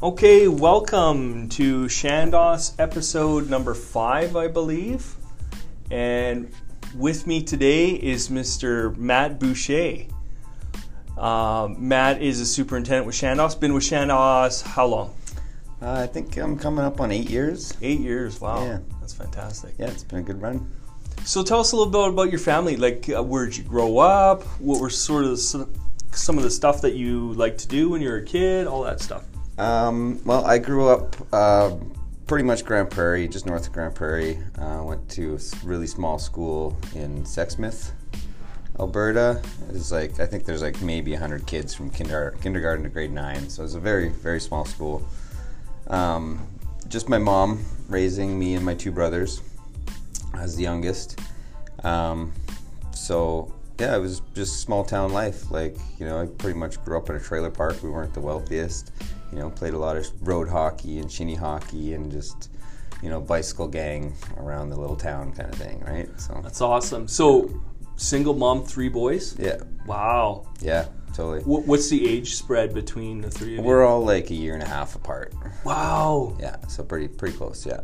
Okay, welcome to Chandos episode number five, I believe. And with me today is Mr. Matt Boucher. Uh, Matt is a superintendent with Chandos. Been with Chandos how long? Uh, I think I'm coming up on eight years. Eight years. Wow, Yeah. that's fantastic. Yeah, it's been a good run. So tell us a little bit about your family. Like, uh, where did you grow up? What were sort of some of the stuff that you like to do when you were a kid? All that stuff. Um, well, I grew up uh, pretty much Grande Prairie, just north of Grande Prairie. Uh, went to a really small school in Sexsmith, Alberta. It's like I think there's like maybe 100 kids from kinder- kindergarten to grade nine, so it was a very very small school. Um, just my mom raising me and my two brothers as the youngest. Um, so yeah, it was just small town life. Like you know, I pretty much grew up in a trailer park. We weren't the wealthiest. You know, played a lot of road hockey and shinny hockey and just you know bicycle gang around the little town kind of thing, right? So That's awesome. So, single mom, three boys. yeah, Wow. yeah, totally. What, what's the age spread between the three of you? We're all like a year and a half apart. Wow. Yeah, so pretty pretty close. Yeah.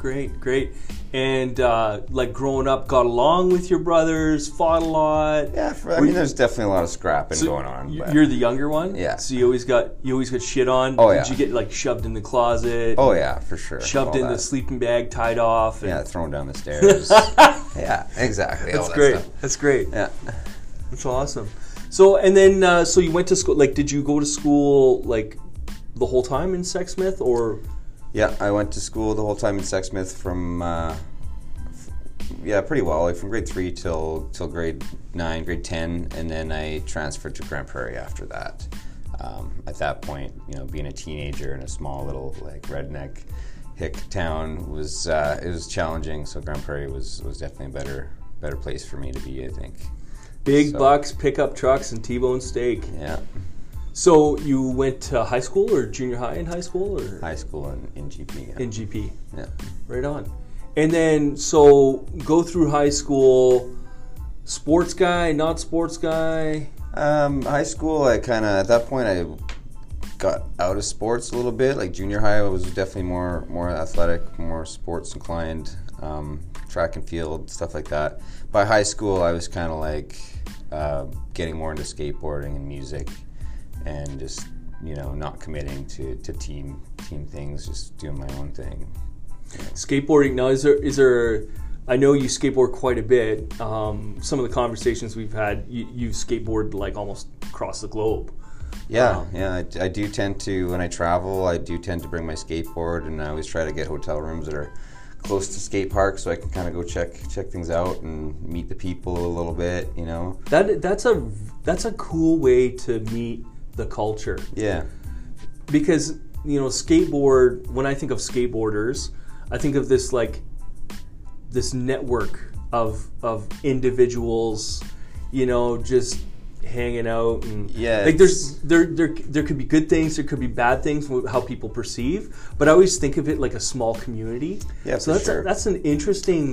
Great, great. And uh, like growing up, got along with your brothers, fought a lot. Yeah, for, I mean, there's definitely a lot of scrapping So going on. but- You're the younger one. Yeah. So you always got you always got shit on. Oh, Did yeah. you get like shoved in the closet? oh yeah, for sure. Shoved All in the sleeping bag, tied off. and- Yeah, thrown down the stairs. yeah, exactly. That's that great. That's great. Yeah. That's awesome. So and then uh, so you went to school. Like, did you go to school like the whole time in Sexsmith or? Yeah, I went to school the whole time in Sexsmith from, uh, f- yeah, pretty well, like from grade three till till grade nine, grade ten, and then I transferred to Grande Prairie after that. Um, at that point, you know, being a teenager in a small little like redneck hick town was uh, it was challenging. So Grande Prairie was was definitely a better better place for me to be. I think. Big So- bucks, pickup trucks, and T-bone steak. Yeah, So you went to high school or junior high in high school or high school in, in GP. Yeah. in GP? yeah. Right on. And then so go through high school. Sports guy, not sports guy. Um, high school, I kind of at that point I got out of sports a little bit. Like junior high, I was definitely more more athletic, more sports inclined, um, track and field stuff like that. By high school, I was kind of like uh, getting more into skateboarding and music, and just you know not committing to, to team team things, just doing my own thing. Skateboarding. Now, is there is there? I know you skateboard quite a bit. Um, some of the conversations we've had, you, you skateboard like almost across the globe. Yeah, Wow. yeah, I, I do tend to when I travel. I do tend to bring my skateboard, and I always try to get hotel rooms that are close to skate parks, so I can kind of go check check things out and meet the people a little bit. You know? That that's a that's a cool way to meet the culture. Yeah, because you know skateboard when i think of skateboarders i think of this like this network of of individuals you know just hanging out and Yeah, like there's there there there could be good things there could be bad things how people perceive but i always think of it like a small community Yeah, so that's sure. a, that's an interesting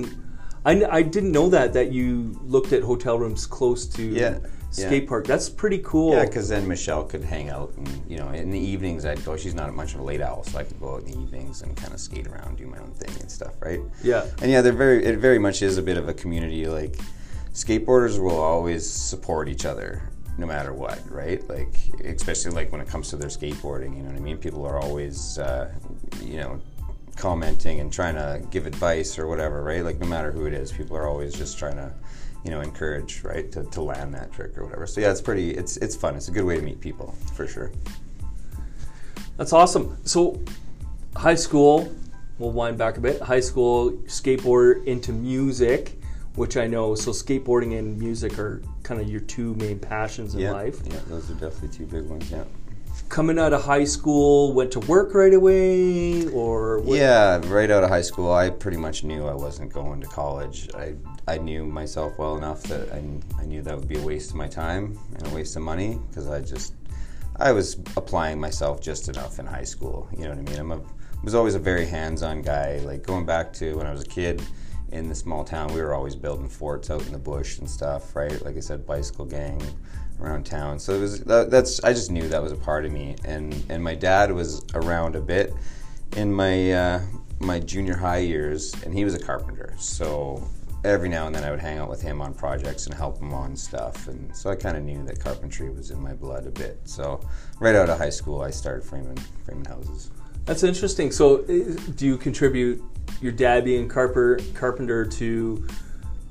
I, I didn't know that that you looked at hotel rooms close to Yeah, yeah. skate park that's pretty cool yeah, because then Michelle could hang out, and you know, in the evenings I'd go. She's not much of a late owl, so I could go out in the evenings and kind of skate around, do my own thing and stuff, right? yeah And yeah, they're very. It very much is a bit of a community. Like skateboarders will always support each other, no matter what, right? Like especially like when it comes to their skateboarding. You know what I mean? People are always, uh, you know, commenting and trying to give advice or whatever, right? Like no matter who it is, people are always just trying to, you know, encourage, right, to, to land that trick or whatever. So yeah, it's pretty. It's it's fun. It's a good way to meet people for sure. That's awesome. So, high school, we'll wind back a bit. High school, skateboard into music, which I know. So, skateboarding and music are kind of your two main passions in yeah, life. yeah, those are definitely two big ones. Yeah. Coming out of high school, went to work right away, or what? Yeah, right out of high school, I pretty much knew I wasn't going to college. I, I knew myself well enough that I, I knew that would be a waste of my time and a waste of money because I just I was applying myself just enough in high school. You know what I mean? I'm a was always a very hands-on guy. Like going back to when I was a kid, in the small town, we were always building forts out in the bush and stuff, right? Like I said, bicycle gang around town. So it was that, that's I just knew that was a part of me, and and my dad was around a bit in my uh, my junior high years, and he was a carpenter. So every now and then I would hang out with him on projects and help him on stuff, and so I kind of knew that carpentry was in my blood a bit. So right out of high school, I started framing framing houses. That's interesting. So, do you contribute your dad being carper, carpenter to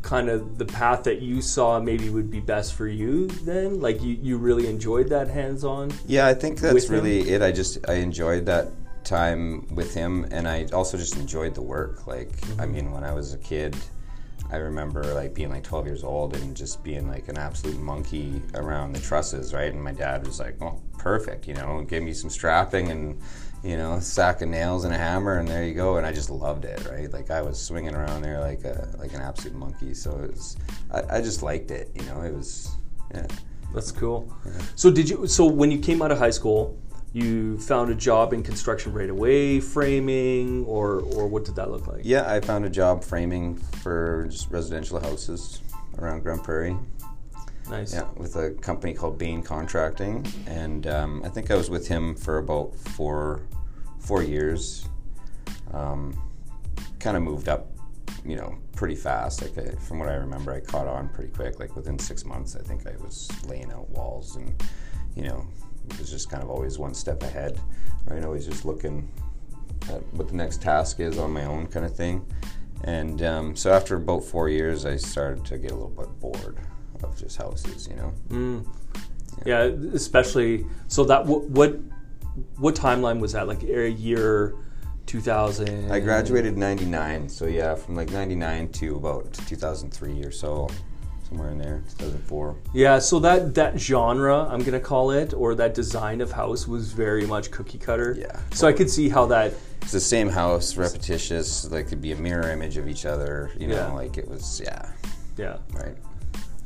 kind of the path that you saw maybe would be best for you then? Like you, you really enjoyed that hands on? Yeah, I think that's really it. I just I enjoyed that time with him and I also just enjoyed the work. Like mm-hmm. I mean when I was a kid I remember like being like 12 years old and just being like an absolute monkey around the trusses, right? And my dad was like, "Oh, perfect," you know, give me some strapping and you know, sack of nails and a hammer, and there you go. And I just loved it, right? Like I was swinging around there like a like an absolute monkey. So it was, I, I just liked it. You know, it was, yeah. That's cool. Yeah. So did you? So when you came out of high school, you found a job in construction right away, framing, or or what did that look like? Yeah, I found a job framing for just residential houses around Grande Prairie. Nice. Yeah, with a company called Bain Contracting, and um, I think I was with him for about four four years. Um, kind of moved up, you know, pretty fast. Like I, from what I remember, I caught on pretty quick. Like within six months, I think I was laying out walls, and you know, was just kind of always one step ahead. Right, always just looking at what the next task is on my own, kind of thing. And um, so after about four years, I started to get a little bit bored of just houses, you know. Mm. Yeah. yeah. especially so that what what what timeline was that? Like a year 2000. I graduated 99, so yeah, from like 99 to about 2003 or so somewhere in there 2004 yeah so that that genre i'm gonna call it or that design of house was very much cookie cutter yeah so i could see how that it's the same house repetitious like it could be a mirror image of each other you know yeah. like it was yeah yeah right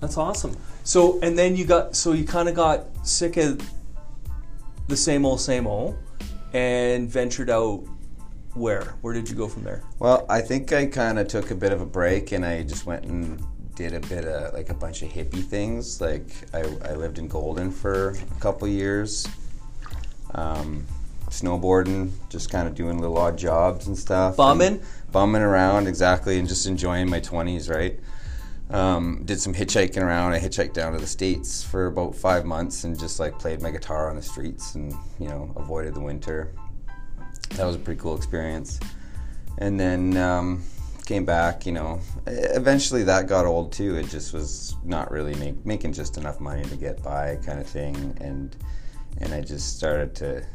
that's awesome. So and then you got so you kind of got sick of the same old same old and ventured out where? Where did you go from there? Well, I think I kind of took a bit of a break and I just went and did a bit of like a bunch of hippie things. Like I, I lived in Golden for a couple years, um, snowboarding, just kind of doing little odd jobs and stuff. Bumming? And bumming around, exactly, and just enjoying my 20s, right? Um, did some hitchhiking around. I hitchhiked down to the states for about five months and just like played my guitar on the streets and you know avoided the winter. That was a pretty cool experience. And then um, came back. You know, eventually that got old too. It just was not really make, making just enough money to get by, kind of thing. And and I just started to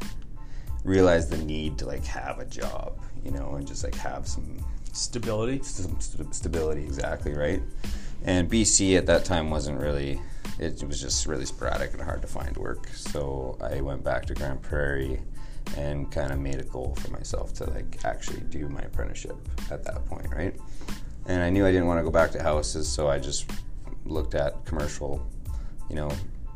realize the need to like have a job, you know, and just like have some stability. Some st- stability, exactly right. And BC at that time wasn't really, it was just really sporadic and hard to find work. So I went back to Grande Prairie and kind of made a goal for myself to like actually do my apprenticeship at that point, right? And I knew I didn't want to go back to houses, so I just looked at commercial, you know,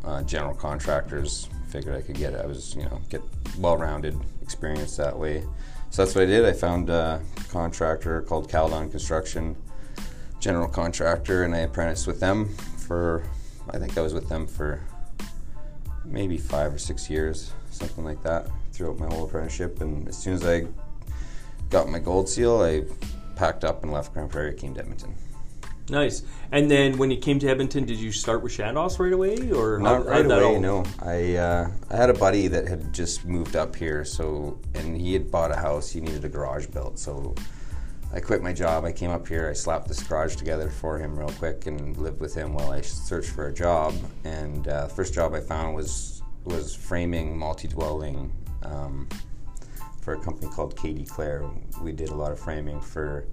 uh, general contractors. Figured I could get, it. I was, you know, get well-rounded experience that way. So that's what I did. I found a contractor called Caldon Construction general contractor, and I apprenticed with them for, I think I was with them for maybe five or six years, something like that, throughout my whole apprenticeship. And as soon as I got my gold seal, I packed up and left Grande Prairie, came to Edmonton. Nice. And then when you came to Edmonton, did you start with Chandos right away, or not how, right away? No, I uh, I had a buddy that had just moved up here, so and he had bought a house. He needed a garage built, so I quit my job. I came up here. I slapped this garage together for him real quick and lived with him while I searched for a job. And uh, first job I found was was framing multi-dwelling um, for a company called KD Clare. We did a lot of framing for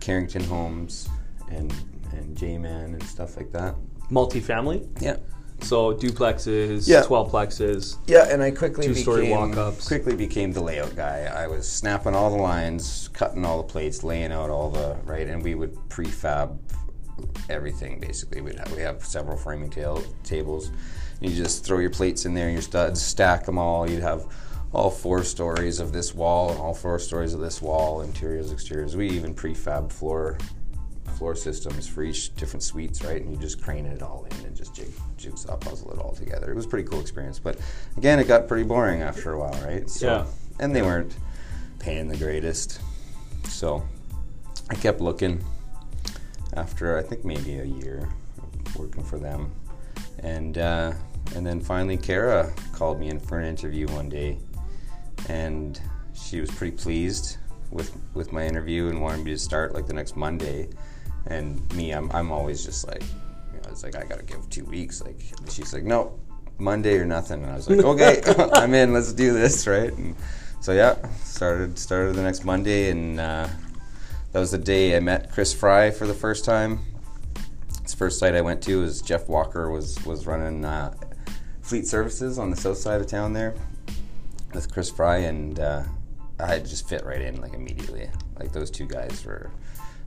Carrington Homes and and Jayman and stuff like that. Multi-family. Yeah. So duplexes, yeah. twelplexes. Yeah, and I quickly two-story became, walk-ups. Quickly became the layout guy. I was snapping all the lines, cutting all the plates, laying out all the right, and we would prefab everything basically. We'd have, we have several framing tail, tables. You just throw your plates in there your studs, stack them all. You'd have all four stories of this wall and all four stories of this wall, interiors, exteriors. We even prefab floor floor systems for each different suites, right? And you just crane it all in and just jig, jigsaw puzzle it all together. It was a pretty cool experience, but again, it got pretty boring after a while, right? So, Yeah. And they weren't paying the greatest, so I kept looking. After I think maybe a year working for them, and uh, and then finally Kara called me in for an interview one day, and she was pretty pleased with with my interview and wanted me to start like the next Monday. And me, I'm I'm always just like, you know, it's like I gotta give two weeks. Like she's like, no, Monday or nothing. And I was like, okay, I'm in. Let's do this, right? And so yeah, started started the next Monday, and uh, that was the day I met Chris Fry for the first time. His first site I went to was Jeff Walker was was running uh, fleet services on the south side of town there with Chris Fry, and uh, I just fit right in like immediately. Like those two guys were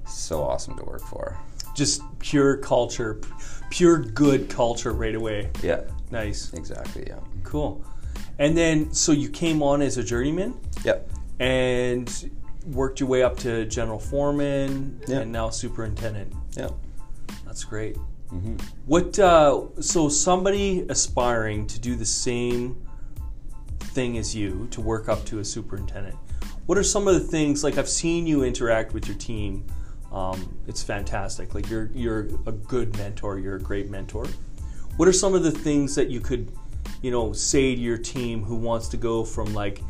so awesome to work for. Just pure culture, p- pure good culture right away. Yeah, Nice. exactly. Yeah. Cool. And then, so you came on as a journeyman Yep. and worked your way up to general foreman Yeah. and now superintendent. Yep. That's great. hmm What? Uh, so somebody aspiring to do the same thing as you to work up to a superintendent. What are some of the things like I've seen you interact with your team? Um, it's fantastic. Like you're you're a good mentor. You're a great mentor. What are some of the things that you could, you know, say to your team who wants to go from like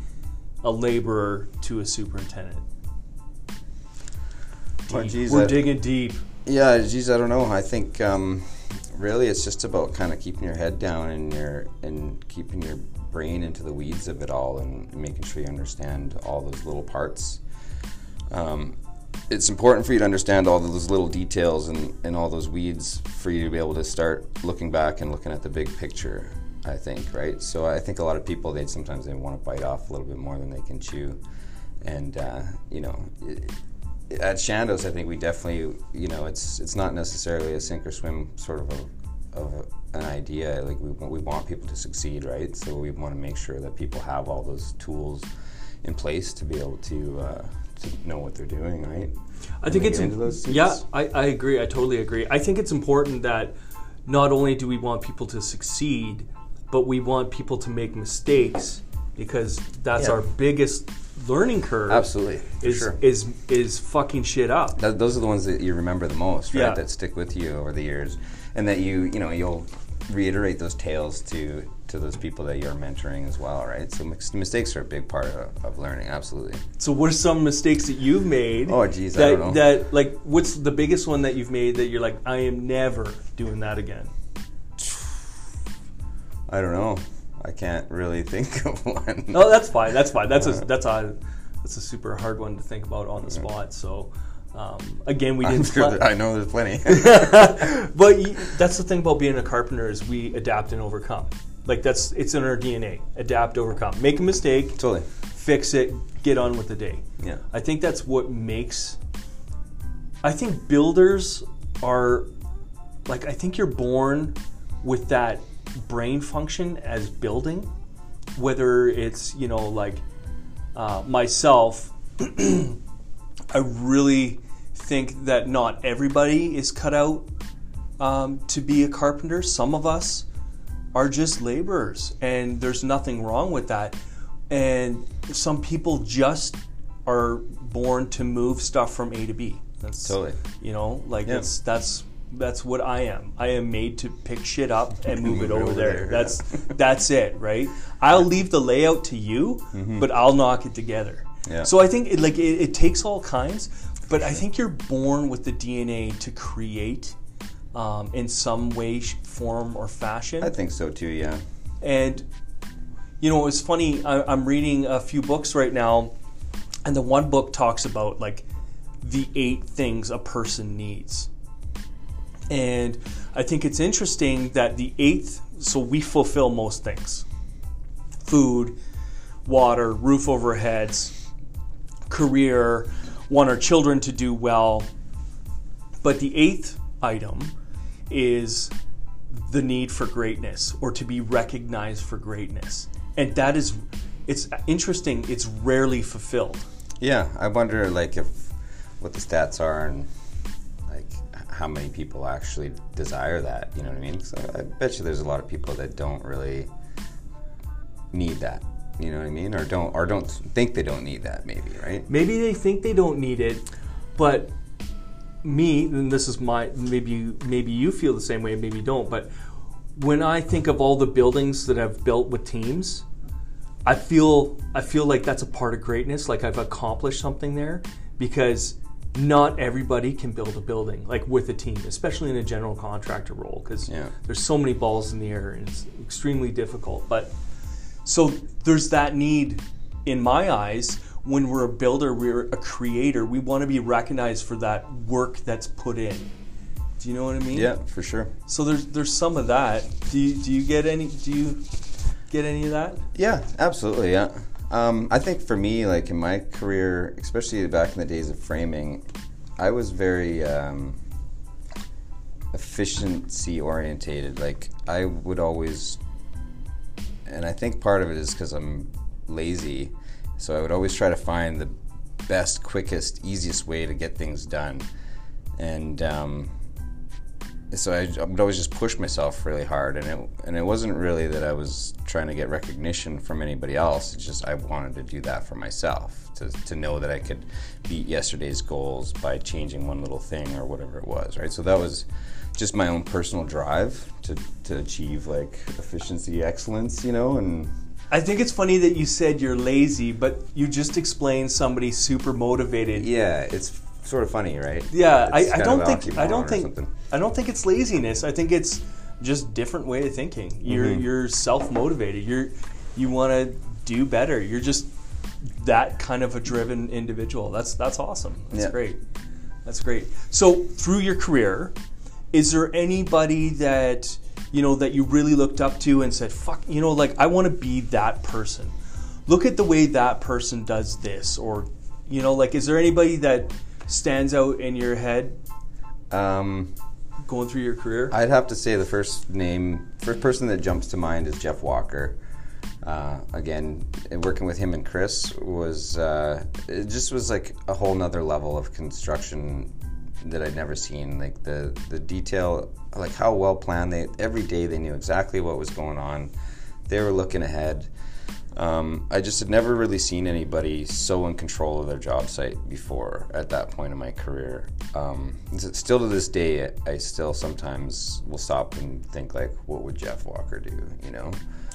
a laborer to a superintendent? Deep. geez, We're I- digging deep. Yeah, geez, I don't know. I think um, really it's just about kind of keeping your head down and your and keeping your brain into the weeds of it all and making sure you understand all those little parts. Um, it's important for you to understand all those little details and, and all those weeds for you to be able to start looking back and looking at the big picture. I think, right? So I think a lot of people they sometimes they want to bite off a little bit more than they can chew, and uh, you know. It, at Chandos, I think we definitely, you know, it's it's not necessarily a sink or swim sort of a, of a, an idea. Like we we want people to succeed, right? So we want to make sure that people have all those tools in place to be able to uh, to know what they're doing, right? I think it's get into those yeah. I, I agree. I totally agree. I think it's important that not only do we want people to succeed, but we want people to make mistakes because that's Yeah. our biggest learning curve. Absolutely, is sure. is is fucking shit up. That, those are the ones that you remember the most, right? Yeah. That stick with you over the years, and that you you know you'll reiterate those tales to to those people that you're mentoring as well, right? So mistakes are a big part of, of learning. Absolutely. So what are some mistakes that you've made? Oh, geez, I that don't know. that like what's the biggest one that you've made that you're like I am never doing that again. I don't know. I can't really think of one. No, that's fine. That's fine. That's a uh-huh. that's a that's a super hard one to think about on the spot. So um, again, we didn't. sure that- I know there's plenty. but y- that's the thing about being a carpenter is we adapt and overcome. Like that's it's in our DNA. Adapt, overcome. Make a mistake, totally. fix it, get on with the day. Yeah. I think that's what makes. I think builders are, like I think you're born with that brain function as building, whether it's you know like uh, myself. I really think that not everybody is cut out um, to be a carpenter. Some of us are just laborers, and there's nothing wrong with that. And some people just are born to move stuff from A to B. That's Totally. You know, like Yeah. it's that's that's what I am. I am made to pick shit up and move, it over, there. there, That's that's it, right? I'll leave the layout to you, but I'll knock it together. Yeah. So I think it, like it, it takes all kinds, but I think you're born with the DNA to create um, in some way, form, or fashion. I think so too. Yeah. And you know, it's funny. I, I'm reading a few books right now, and the one book talks about like the eight things a person needs. And I think it's interesting that the eighth, so we fulfill most things food, water, roof over heads, career, want our children to do well. But the eighth item is the need for greatness or to be recognized for greatness. And that is, it's interesting, it's rarely fulfilled. Yeah. I wonder like if what the stats are and like how many people actually desire that. You know what I mean? So I bet you there's a lot of people that don't really need that. You know what I mean? Or don't or don't think they don't need that. Maybe right? Maybe they think they don't need it, but me, and this is my maybe maybe you feel the same way, maybe you don't, but when I think of all the buildings that I've built with teams, I feel I feel like that's a part of greatness. Like I've accomplished something there because not everybody can build a building like with a team, especially in a general contractor role, because Yeah. there's so many balls in the air and it's extremely difficult. But so there's that need in my eyes when we're a builder, we're a creator. We want to be recognized for that work that's put in. Do you know what I mean? Yeah, for sure. So there's there's some of that. Do you, do you get any? Do you get any of that? Yeah, absolutely. Yeah. Um, I think for me, like in my career, especially back in the days of framing, I was very um, efficiency orientated. Like I would always, and I think part of it is because I'm lazy, so I would always try to find the best, quickest, easiest way to get things done, and um, so I, I would always just push myself really hard, and it and it wasn't really that I was trying to get recognition from anybody else. It's just I wanted to do that for myself to to know that I could beat yesterday's goals by changing one little thing or whatever it was, right? So that was just my own personal drive to to achieve like efficiency, excellence, you know, and I think it's funny that you said you're lazy, but you just explained somebody super motivated. yeah, it's sort of funny, right? Yeah, I, I don't think I don't think. I don't think it's laziness. I think it's just different way of thinking. You're Mm-hmm. you're self motivated. You're you want to do better. You're just that kind of a driven individual. That's that's awesome. That's Yeah. great. That's great. So through your career, is there anybody that you know that you really looked up to and said, "Fuck," you know, like I want to be that person. Look at the way that person does this, or you know, like is there anybody that stands out in your head Um, going through your career? I'd have to say the first name, first person that jumps to mind is Jeff Walker. Uh, again, working with him and Chris was uh, it just was like a whole nother level of construction that I'd never seen. Like the the detail, like how well planned they every day they knew exactly what was going on. They were looking ahead. Um, I just had never really seen anybody so in control of their job site before at that point in my career. Um, still to this day, I still sometimes will stop and think like, what would Jeff Walker do? You know?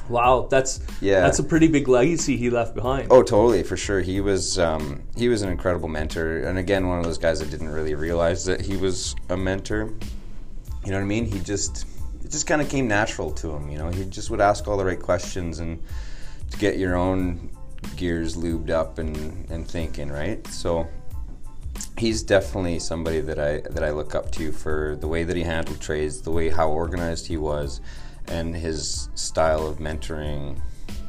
wow, that's Yeah. that's a pretty big legacy he left behind. Oh, totally, for sure. He was um, he was an incredible mentor, and again, one of those guys that didn't really realize that he was a mentor. You know what I mean? He just it just kind of came natural to him. You know, he just would ask all the right questions and to get your own gears lubed up and and thinking right. So he's definitely somebody that I that I look up to for the way that he handled trades, the way how organized he was, and his style of mentoring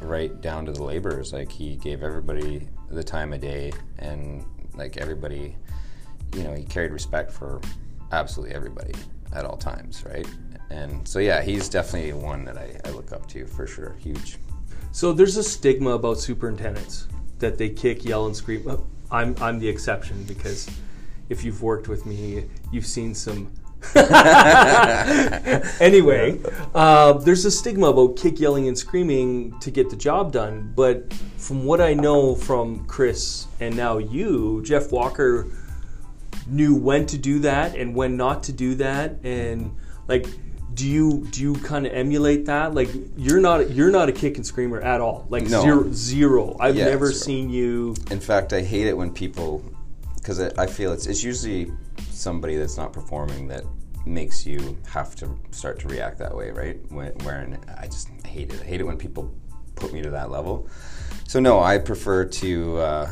right down to the laborers. Like he gave everybody the time of day and like everybody you know, he carried respect for absolutely everybody at all times, right? And so yeah, he's definitely one that I, I look up to for sure. Huge. So there's a stigma about superintendents that they kick, yell, and scream. I'm I'm the exception because if you've worked with me, you've seen some. anyway, uh, there's a stigma about kick, yelling, and screaming to get the job done. But from what I know from Chris and now you, Jeff Walker knew when to do that and when not to do that, and like. Do you do you kind of emulate that? Like you're not you're not a kick and screamer at all. Like No. zero zero. I've Yeah, never zero. seen you. In fact, I hate it when people, because I feel it's it's usually somebody that's not performing that makes you have to start to react that way, right? When, wherein I just hate it. I hate it when people put me to that level. So no, I prefer to uh,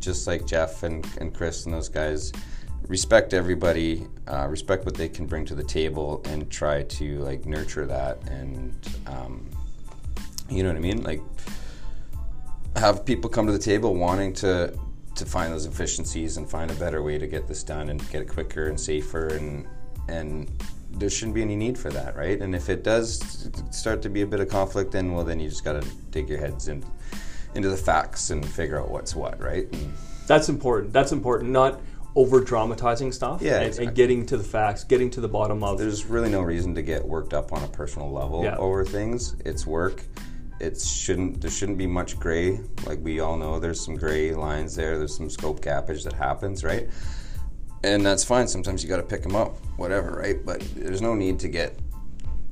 just like Jeff and, and Chris and those guys respect everybody, uh, respect what they can bring to the table, and try to like nurture that and um, you know what I mean, like have people come to the table wanting to to find those efficiencies and find a better way to get this done and get it quicker and safer and and there shouldn't be any need for that, right? And if it does start to be a bit of conflict, then well, then you just got to dig your heads in, into the facts and figure out what's what, right? And That's important. That's important. Not over dramatizing stuff Yeah, and, exactly. and getting to the facts, getting to the bottom of There's really no reason to get worked up on a personal level Yeah. over things. It's work. It shouldn't. There shouldn't be much gray. Like we all know, there's some gray lines there. There's some scope gappage that happens, right? And that's fine. Sometimes you got to pick them up, whatever, right? But there's no need to get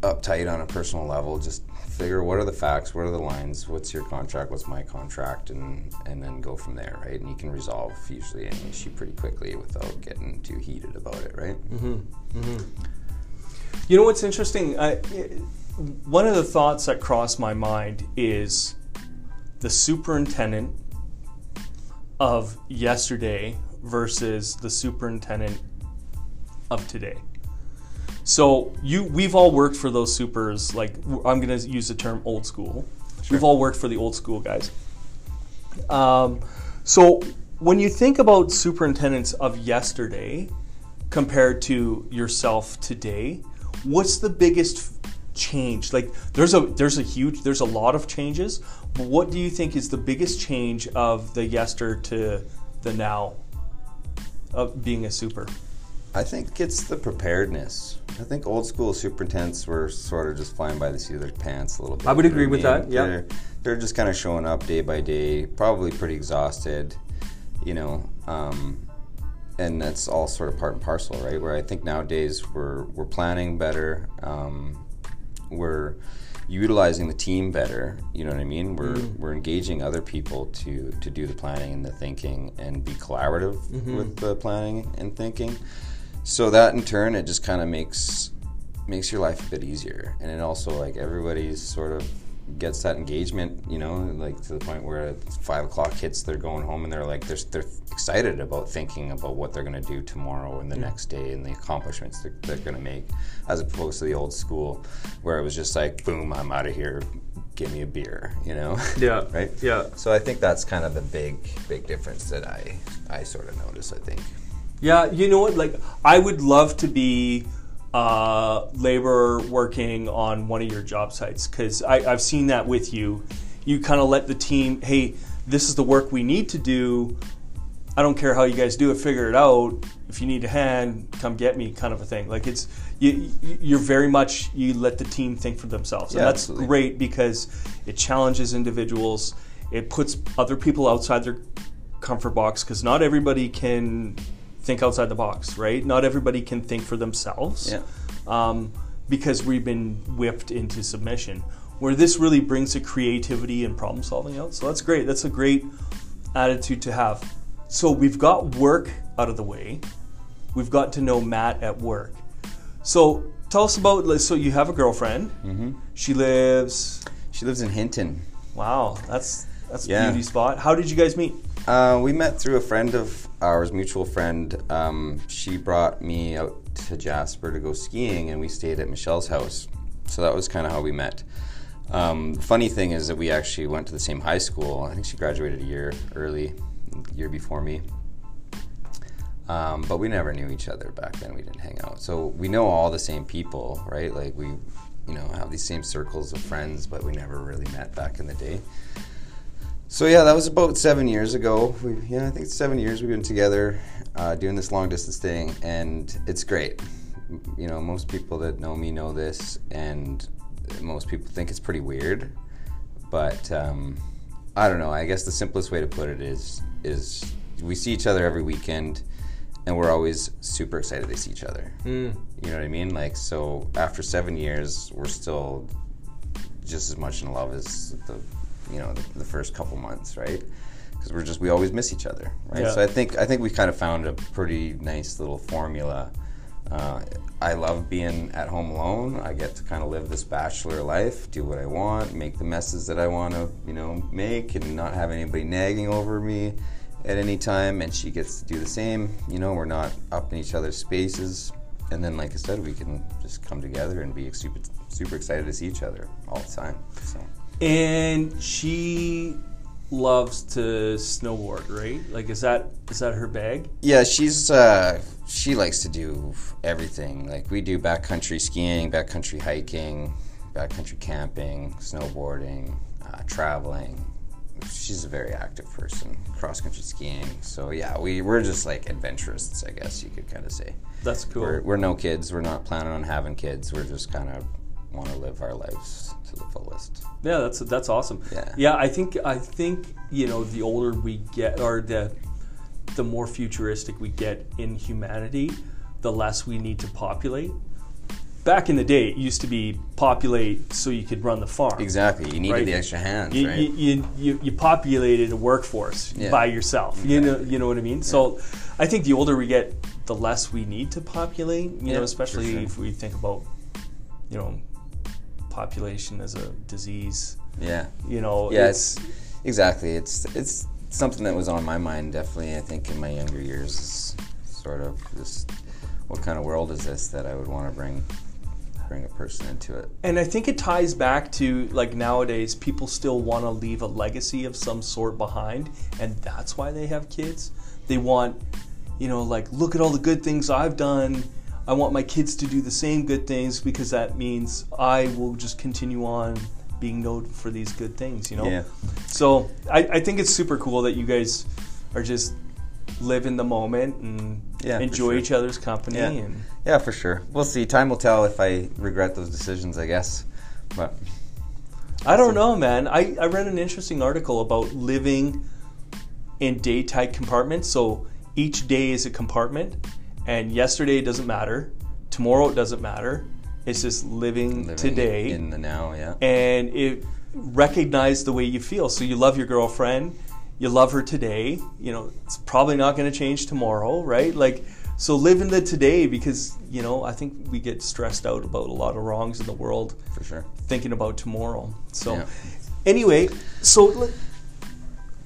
uptight on a personal level. Just figure what are the facts, what are the lines, what's your contract, what's my contract, and and then go from there, right? And you can resolve usually any issue pretty quickly without getting too heated about it, right? Mm-hmm, mm-hmm. You know what's interesting? I, one of the thoughts that crossed my mind is the superintendent of yesterday versus the superintendent of today. So you, we've all worked for those supers. Like I'm going to use the term old school. We've all worked for the old school guys. Um, so when you think about superintendents of yesterday compared to yourself today, what's the biggest change? Like there's a there's a huge there's a lot of changes, but what do you think is the biggest change of the yester to the now of being a super? I think it's the preparedness. I think old school superintendents were sort of just flying by the seat of their pants a little bit. I would agree with I mean? that, yeah. They're, they're just kind of showing up day by day, probably pretty exhausted, you know, um, and that's all sort of part and parcel, right? Where I think nowadays we're we're planning better, um, we're utilizing the team better. You know what I mean? We're Mm. we're engaging other people to to do the planning and the thinking and be collaborative Mm-hmm. with the planning and thinking. So that in turn, it just kind of makes makes your life a bit easier, and it also like everybody's sort of gets that engagement, you know, like to the point where five o'clock hits, they're going home and they're like they're they're excited about thinking about what they're going to do tomorrow and the next day and the accomplishments they're, they're going to make, as opposed to the old school where it was just like boom, I'm out of here, give me a beer, you know. Yeah. right. Yeah. So I think that's kind of the big big difference that I I sort of notice. I think. Yeah, you know what? Like, I would love to be uh, labor working on one of your job sites because I've seen that with you. You kind of let the team, hey, this is the work we need to do. I don't care how you guys do it, figure it out. If you need a hand, come get me, kind of a thing. Like it's you, you're very much you let the team think for themselves, and Yeah, that's absolutely. great because it challenges individuals. It puts other people outside their comfort box because not everybody can think outside the box, right? Not everybody can think for themselves Yeah. um, because we've been whipped into submission. Where this really brings the creativity and problem solving out. So that's great. That's a great attitude to have. So we've got work out of the way. We've got to know Matt at work. So tell us about. So you have a girlfriend. Mm-hmm. She lives. She lives in Hinton. Wow, that's that's a Yeah. beauty spot. How did you guys meet? Uh, we met through a friend of ours, mutual friend. Um, she brought me out to Jasper to go skiing, and we stayed at Michelle's house. So that was kind of how we met. Um, the funny thing is that we actually went to the same high school. I think she graduated a year early, year before me. Um, but we never knew each other back then. We didn't hang out. So we know all the same people, right? Like we, you know, have these same circles of friends, but we never really met back in the day. So yeah, that was about seven years ago. We, yeah, I think it's seven years we've been together uh, doing this long distance thing, and it's great. You know, most people that know me know this, and most people think it's pretty weird. But um, I don't know. I guess the simplest way to put it is is we see each other every weekend, and we're always super excited to see each other. You know what I mean? Like so, after seven years, we're still just as much in love as the you know the, the first couple months, right? Because we're just we always miss each other, right? Yeah. So I think I think we kind of found a pretty nice little formula. Uh, I love being at home alone. I get to kind of live this bachelor life, do what I want, make the messes that I want to, you know, make, and not have anybody nagging over me at any time. And she gets to do the same. You know, we're not up in each other's spaces. And then, like I said, we can just come together and be super, super excited to see each other all the time. So. And she loves to snowboard, right? Like, is that is that her bag? Yeah, she's uh, she likes to do everything. Like we do backcountry skiing, backcountry hiking, backcountry camping, snowboarding, uh, traveling. she's a very active person, cross country skiing. So yeah, we we're just like adventurists, I guess you could kind of say. That's cool. We're, we're no kids. We're not planning on having kids. We're just kind of want to live our lives to the fullest. Yeah, that's that's awesome. Yeah. Yeah, I think I think you know the older we get, or the the more futuristic we get in humanity, the less we need to populate. Back in the day, it used to be populate so you could run the farm. Exactly. You needed Right. the extra hands, You, right? you, you, you, you populated a workforce Yeah. by yourself. You know you know what I mean. So, I think the older we get, the less we need to populate. You Yeah, know, especially sure. if we think about, you know, population as a disease. yeah. You know, Yeah, it's exactly. It's it's something that was on my mind definitely. I think in my younger years, sort of just what kind of world is this that I would want to bring bring a person into it. And I think it ties back to like nowadays, people still want to leave a legacy of some sort behind, and that's why they have kids. They want, you know, like, look at all the good things I've done. I want my kids to do the same good things because that means I will just continue on being known for these good things, you know? Yeah. So I, I think it's super cool that you guys are just live in the moment and Yeah, enjoy sure. each other's company Yeah. and Yeah, for sure. We'll see. Time will tell if I regret those decisions, I guess. But I don't know, man. I, I read an interesting article about living in day tight compartments. So each day is a compartment, and yesterday doesn't matter, tomorrow it doesn't matter. It's just living, living today, in the now, yeah. and it recognize the way you feel. So you love your girlfriend, you love her today. You know, it's probably not going to change tomorrow, right? Like, so live in the today because you know I think we get stressed out about a lot of wrongs in the world For sure. thinking about tomorrow. So, Yeah. anyway, so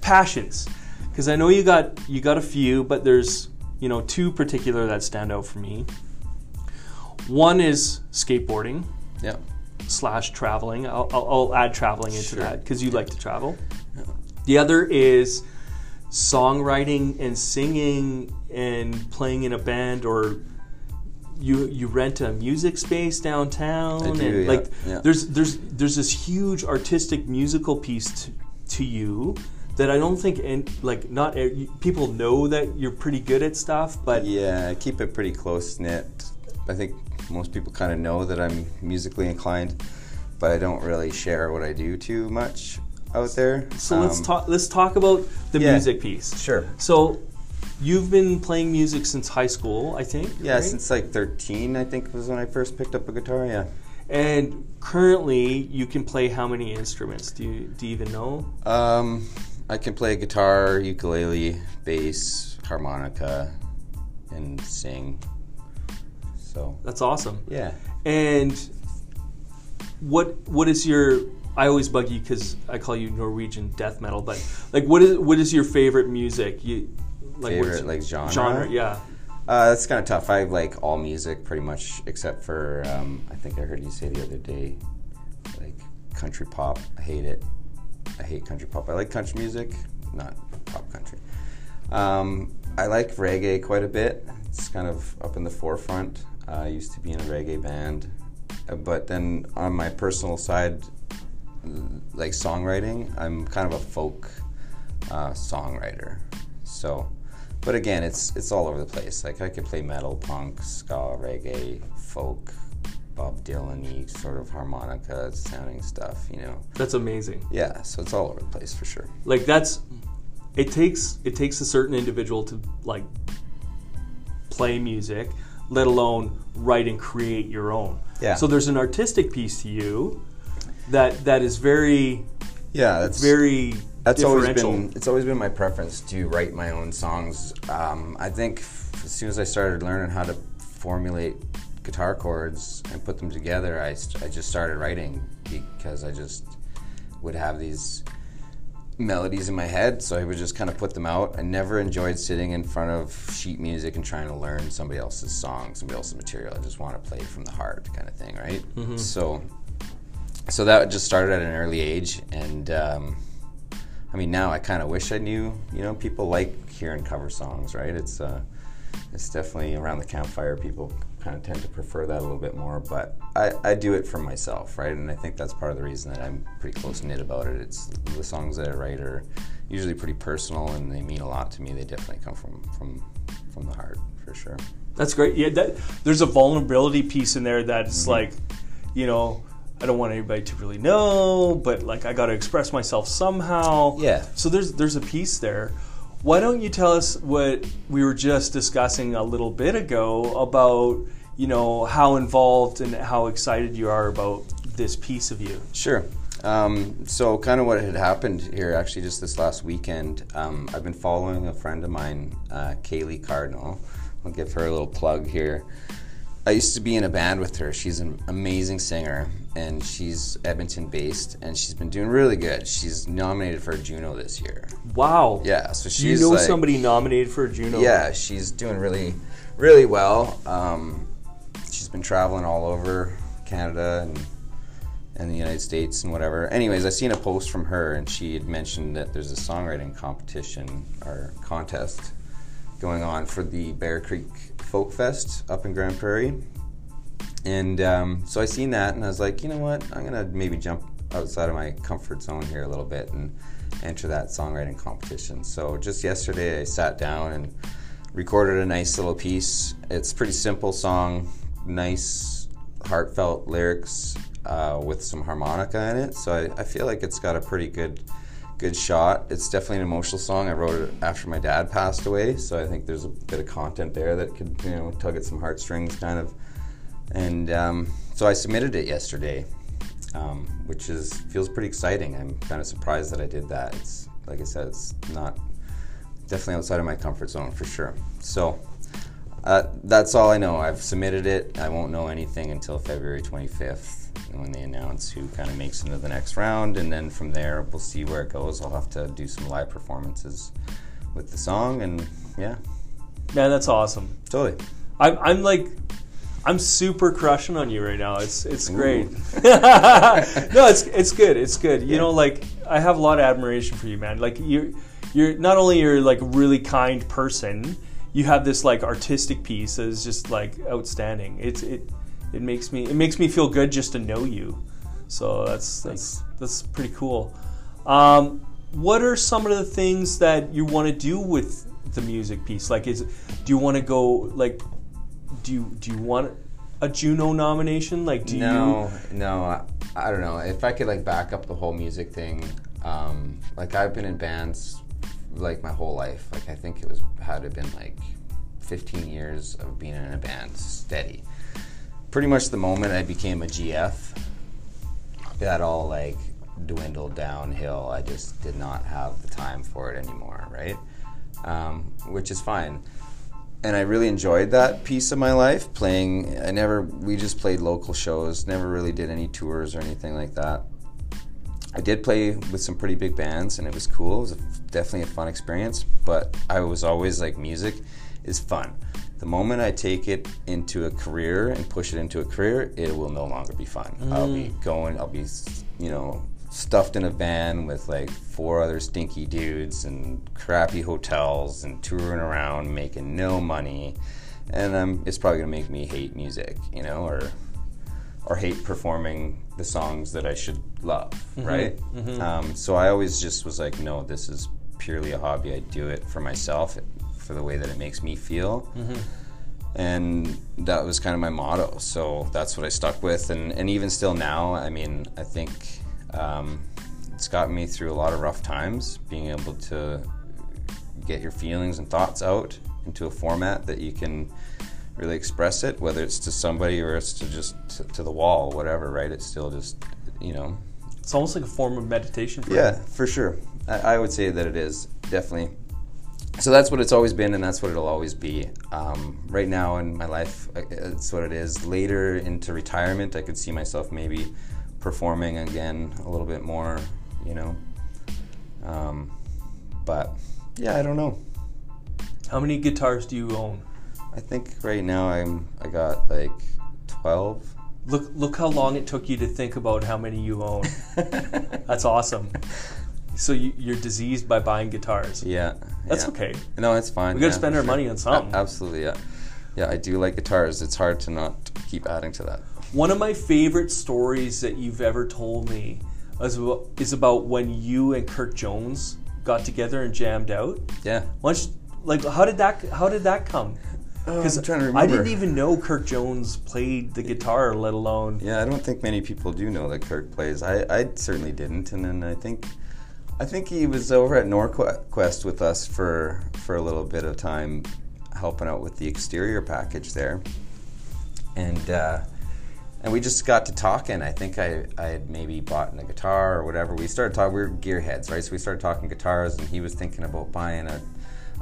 passions, because I know you got you got a few, but there's you know two particular that stand out for me. One is skateboarding Yeah. slash traveling. I'll, I'll, I'll add traveling into Sure. that because you like to travel. The other is songwriting and singing and playing in a band or you you rent a music space downtown do, and yeah, like yeah. there's there's there's this huge artistic musical piece to, to you that I don't think and like not people know that you're pretty good at stuff but Yeah, I keep it pretty close knit. I think most people kind of know that I'm musically inclined, but I don't really share what I do too much out there. so let's Um, talk let's talk about the yeah. music piece Sure. So, you've been playing music since high school, I think. Yeah, right? since like 13, I think was when I first picked up a guitar. Yeah. And currently, you can play how many instruments? Do you, do you even know? Um, I can play guitar, ukulele, bass, harmonica, and sing. So That's awesome. yeah. And what what is your? I always bug you because I call you Norwegian death metal, but like, what is what is your favorite music? You like Favorite, like, genre? Genre, yeah. Uh, that's kind of tough. I like all music pretty much, except for um, I think I heard you say the other day, like country pop. I hate it. I hate country pop. I like country music, not pop country. Um, I like reggae quite a bit. It's kind of up in the forefront. Uh, I used to be in a reggae band, Uh, but then on my personal side, like songwriting, I'm kind of a folk uh, songwriter. So, but again, it's it's all over the place. Like I could play metal, punk, ska, reggae, folk, Bob Dylan-y sort of harmonica sounding stuff. You know, That's amazing. yeah. So it's all over the place for sure. like that's it takes it takes a certain individual to like play music let alone write and create your own Yeah. so there's an artistic piece to you that that is very Yeah, that's very That's always been it's always been my preference to write my own songs. Um, I think f- as soon as I started learning how to formulate guitar chords and put them together, I, I just started writing because I just would have these melodies in my head, so I would just kind of put them out. I never enjoyed sitting in front of sheet music and trying to learn somebody else's song, somebody else's material. I just want to play it from the heart, kind of thing, right? So, so that just started at an early age, and um, I mean, now I kind of wish I knew. You know, people like hearing cover songs, right? It's uh, it's definitely around the campfire. People kind of tend to prefer that a little bit more, but I, I do it for myself, right? And I think that's part of the reason that I'm pretty close knit about it. It's the songs that I write are usually pretty personal and they mean a lot to me. They definitely come from from from the heart for sure. That's great. Yeah, that, there's a vulnerability piece in there that's mm-hmm. like, you know, I don't want anybody to really know, but like I got to express myself somehow. Yeah. So there's there's a piece there. Why don't you tell us what we were just discussing a little bit ago about, you know, how involved and how excited you are about this piece of you? Sure. Um, so, kind of what had happened here, actually, just this last weekend, um, I've been following a friend of mine, uh, Kaylee Cardinal. I'll give her a little plug here. I used to be in a band with her. She's an amazing singer, and she's Edmonton based, and she's been doing really good. She's nominated for a Juno this year. Wow. Yeah. So she's you know like, somebody nominated for a Juno. Yeah, she's doing really, really well. Um, she's been traveling all over Canada and and the United States and whatever. Anyways, I seen a post from her, and she had mentioned that there's a songwriting competition or contest going on for the Bear Creek Folk Fest up in Grande Prairie. And um, so I seen that and I was like, you know what, I'm gonna maybe jump outside of my comfort zone here a little bit and enter that songwriting competition. So just yesterday I sat down and recorded a nice little piece. It's pretty simple song, nice, heartfelt lyrics uh, with some harmonica in it. So I, I feel like it's got a pretty good good shot. It's definitely an emotional song. I wrote it after my dad passed away, so I think there's a bit of content there that could you know tug at some heartstrings, kind of. And um, so I submitted it yesterday, um, which is feels pretty exciting. I'm kind of surprised that I did that. It's like I said, it's not definitely outside of my comfort zone for sure. So. Uh, that's all I know. I've submitted it. I won't know anything until February 25th when they announce who kind of makes into the next round, and then from there we'll see where it goes. I'll have to do some live performances with the song, and yeah. Man, that's awesome. Totally. I'm, I'm like, I'm super crushing on you right now. It's it's great. no, it's it's good. It's good. You yeah. know, like I have a lot of admiration for you, man. Like you, you're not only you're like a really kind person, you have this like artistic piece that is just like outstanding. It's it it makes me it makes me feel good just to know you. So that's that's that's pretty cool. Um, what are some of the things that you want to do with the music piece? Like, is do you want to go like do you do you want a Juno nomination? Like, do no, you? No, I, I don't know. If I could like back up the whole music thing, um, like I've been in bands like my whole life. Like I think it was had it been like 15 years of being in a band steady pretty much the moment I became a GF, that all like dwindled downhill. I just did not have the time for it anymore, right? Um, which is fine. And I really enjoyed that piece of my life playing. I never, we just played local shows, never really did any tours or anything like that. I did play with some pretty big bands and it was cool. It was a, definitely a fun experience, but I was always like, music is fun. The moment I take it into a career and push it into a career, it will no longer be fun. Mm. I'll be mm. going, I'll be, you know, stuffed in a van with like four other stinky dudes and crappy hotels and touring around making no money. And um, it's probably gonna make me hate music, you know, or or hate performing the songs that I should love, mm-hmm. right? Mm-hmm. Um, so I always just was like, no, this is purely a hobby. I do it for myself for the way that it makes me feel. Mm-hmm. And that was kind of my motto. So that's what I stuck with. And, and even still now, I mean, I think um, it's gotten me through a lot of rough times, being able to get your feelings and thoughts out into a format that you can really express it, whether it's to somebody or it's to just to, to the wall, whatever, right? It's still just, you know. It's almost like a form of meditation. For yeah, you. for sure. I, I, would say that it is, definitely so that's what it's always been and that's what it'll always be. Um, right now in my life it's what it is. Later into retirement i could see myself maybe performing again a little bit more you know? Um, but yeah i don't know. How many guitars do you own? I think right now i'm i got like 12 look look how long it took you to think about how many you own. That's awesome so you, are diseased by buying guitars. Yeah, that's yeah. okay. No, it's fine. We got to yeah, spend our sure. money on something. Absolutely, yeah. yeah, I do like guitars. It's hard to not keep adding to that. One of my favorite stories that you've ever told me is about, is about when you and Kirk Jones got together and jammed out. Yeah. Once, like, how did that how did that come? Um, because Oh, I'm trying to I didn't even know Kirk Jones played the guitar, let alone. Yeah, I don't think many people do know that Kirk plays. I, I certainly didn't, and then I think, I think he was over at Norquest with us for for a little bit of time, helping out with the exterior package there, and uh, and we just got to talking. I think I I had maybe bought a guitar or whatever. We started talking. We were gearheads, right? So we started talking guitars, and he was thinking about buying a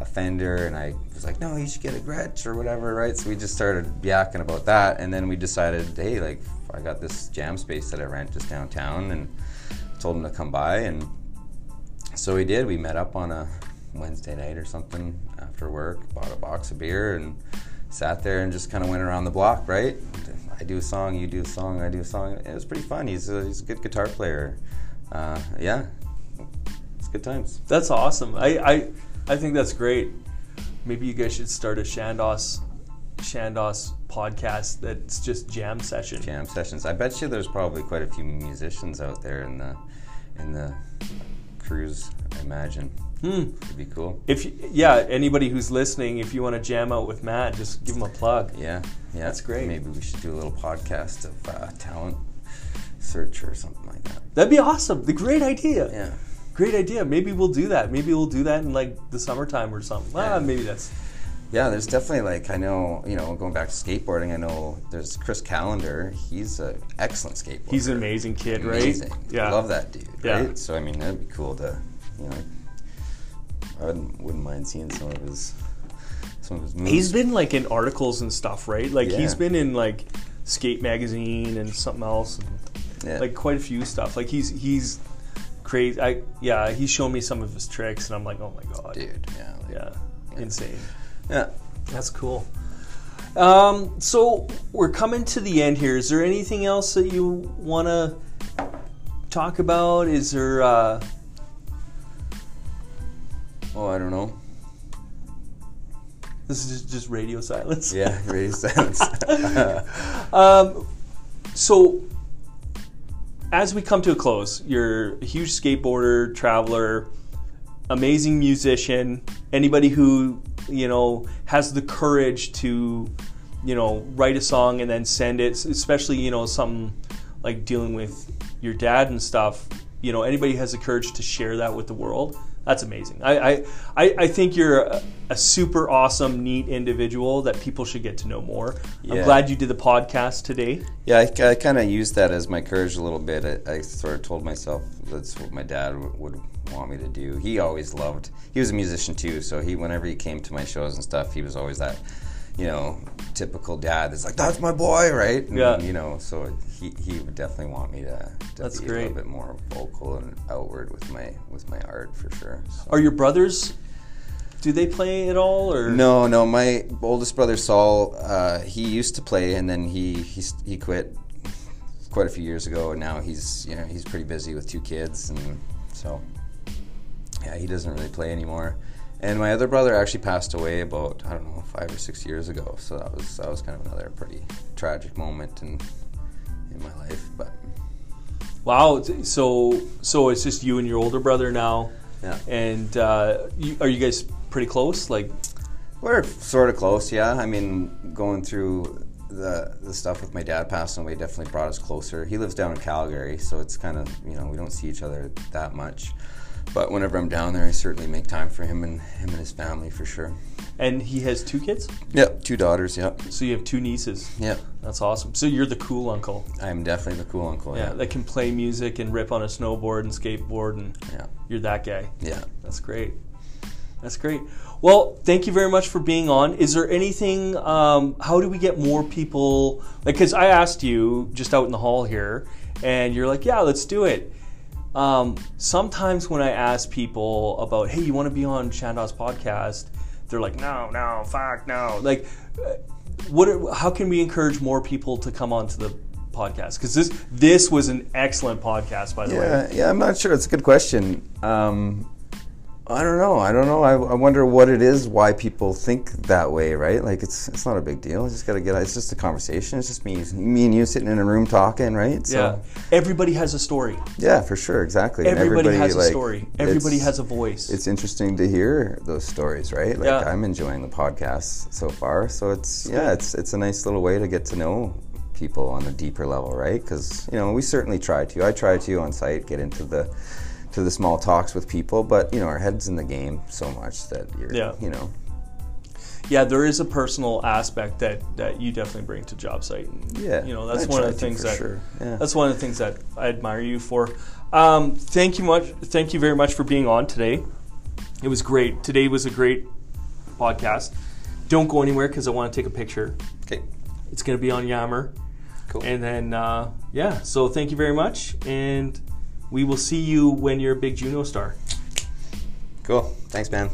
a Fender, and I was like, no, you should get a Gretsch or whatever, right? So we just started yakking about that, and then we decided, hey, like, I got this jam space that I rent just downtown, and told him to come by, and so we did. We met up on a Wednesday night or something after work, bought a box of beer, and sat there and just kind of went around the block, right? I do a song, you do a song, I do a song. It was pretty fun. He's a, he's a good guitar player. Uh, yeah, it's good times. That's awesome. I, I I think that's great. Maybe you guys should start a Chandos Chandos podcast that's just jam session. jam sessions. I bet you there's probably quite a few musicians out there in the in the cruise. I imagine Hmm. it'd be cool. If you, yeah, anybody who's listening, if you want to jam out with Matt, just give him a plug. Yeah, yeah, That's great. Maybe we should do a little podcast of uh, talent search or something like that. That'd be awesome. The great idea. Yeah, Great idea. Maybe we'll do that. Maybe we'll do that in like the summertime or something. Ah, maybe that's yeah. There's definitely like I know you know going back to skateboarding. I know there's Chris Calendar. He's an excellent skateboarder. he's an amazing kid, amazing. right? I love that dude. Yeah. Right. So I mean that'd be cool to you know. I wouldn't, wouldn't mind seeing some of his some of his moves. He's been like in articles and stuff, right? Like he's been in like Skate magazine and something else, and yeah. like quite a few stuff. Like he's he's crazy. I yeah, he's shown me some of his tricks, and I'm like, oh my god, dude. Yeah. like- yeah, insane. Yeah. That's cool. Um, so we're coming to the end here. Is there anything else that you want to talk about? Is there? Uh, Oh, I don't know. this is just, radio silence. Yeah, radio silence. Um, so, as we come to a close, you're a huge skateboarder, traveler, amazing musician. Anybody who you know has the courage to, you know, write a song and then send it, especially you know something like dealing with your dad and stuff. You know, anybody has the courage to share that with the world. That's amazing. I I, I, think you're a, a super awesome, neat individual that people should get to know more. I'm glad you did the podcast today. yeah, I, I kind of used that as my courage a little bit. I, I sort of told myself that's what my dad w- would want me to do. He always loved. He was a musician too, so he whenever he came to my shows and stuff, he was always that, you know, typical dad that's like, "That's my boy," right? And, Yeah. You know, so he, he would definitely want me to, to That's be a little bit more vocal and outward with my with my art for sure. So. Are your brothers? Do they play at all, or No, no. My oldest brother Saul, uh, he used to play, and then he he he quit quite a few years ago, and now he's you know he's pretty busy with two kids, and so yeah, he doesn't really play anymore. And my other brother actually passed away about I don't know five or six years ago, so that was that was kind of another pretty tragic moment in in my life. But Wow. So so it's just you and your older brother now, yeah, and uh, you, are you guys pretty close? Like, We're sort of close, yeah. I mean, going through the the stuff with my dad passing away definitely brought us closer. He lives down in Calgary, so it's kind of you know we don't see each other that much. But whenever I'm down there, I certainly make time for him and him and his family for sure. and he has two kids, Yep, two daughters. Yep, so you have two nieces. yep. That's awesome. So you're the cool uncle, I'm definitely the cool uncle. yeah, Yeah, that can play music and rip on a snowboard and skateboard, and yeah, you're that guy. yeah. That's great. That's great. Well, thank you very much for being on. Is there anything? Um, how do we get more people? Like, because I asked you just out in the hall here, and you're like, "Yeah, let's do it." Um, sometimes when I ask people about, "Hey, you want to be on Chandos podcast?" They're like, "No, no, fuck, no." Like, uh, what? How can we encourage more people to come onto the podcast? Because this this was an excellent podcast, by the way. Yeah, yeah. I'm not sure. It's a good question. Um, I don't know. I don't know. I, I wonder what it is, why people think that way, right? Like it's it's not a big deal. It's just gotta get. It's just a conversation. It's just me, me and you sitting in a room talking, right? yeah. Everybody has a story. Yeah, for sure, exactly. And Everybody, has a story. Everybody has a voice. It's interesting to hear those stories, right? Like Yeah. I'm enjoying the podcast so far. So it's yeah, it's it's a nice little way to get to know people on a deeper level, right? Because you know we certainly try to. I try to on site get into the to the small talks with people, but you know our heads in the game so much that you're Yeah. you know yeah, there is a personal aspect that, that you definitely bring to job site. And, Yeah, you know that's I one of the things that sure, yeah. that's one of the things that I admire you for. Um, thank you much. Thank you very much for being on today. It was great. Today was a great podcast. Don't go anywhere because I want to take a picture. okay. It's going to be on Yammer. Cool. And then, uh, yeah, so thank you very much. And we will see you when you're a big Juno star. Cool. Thanks, man.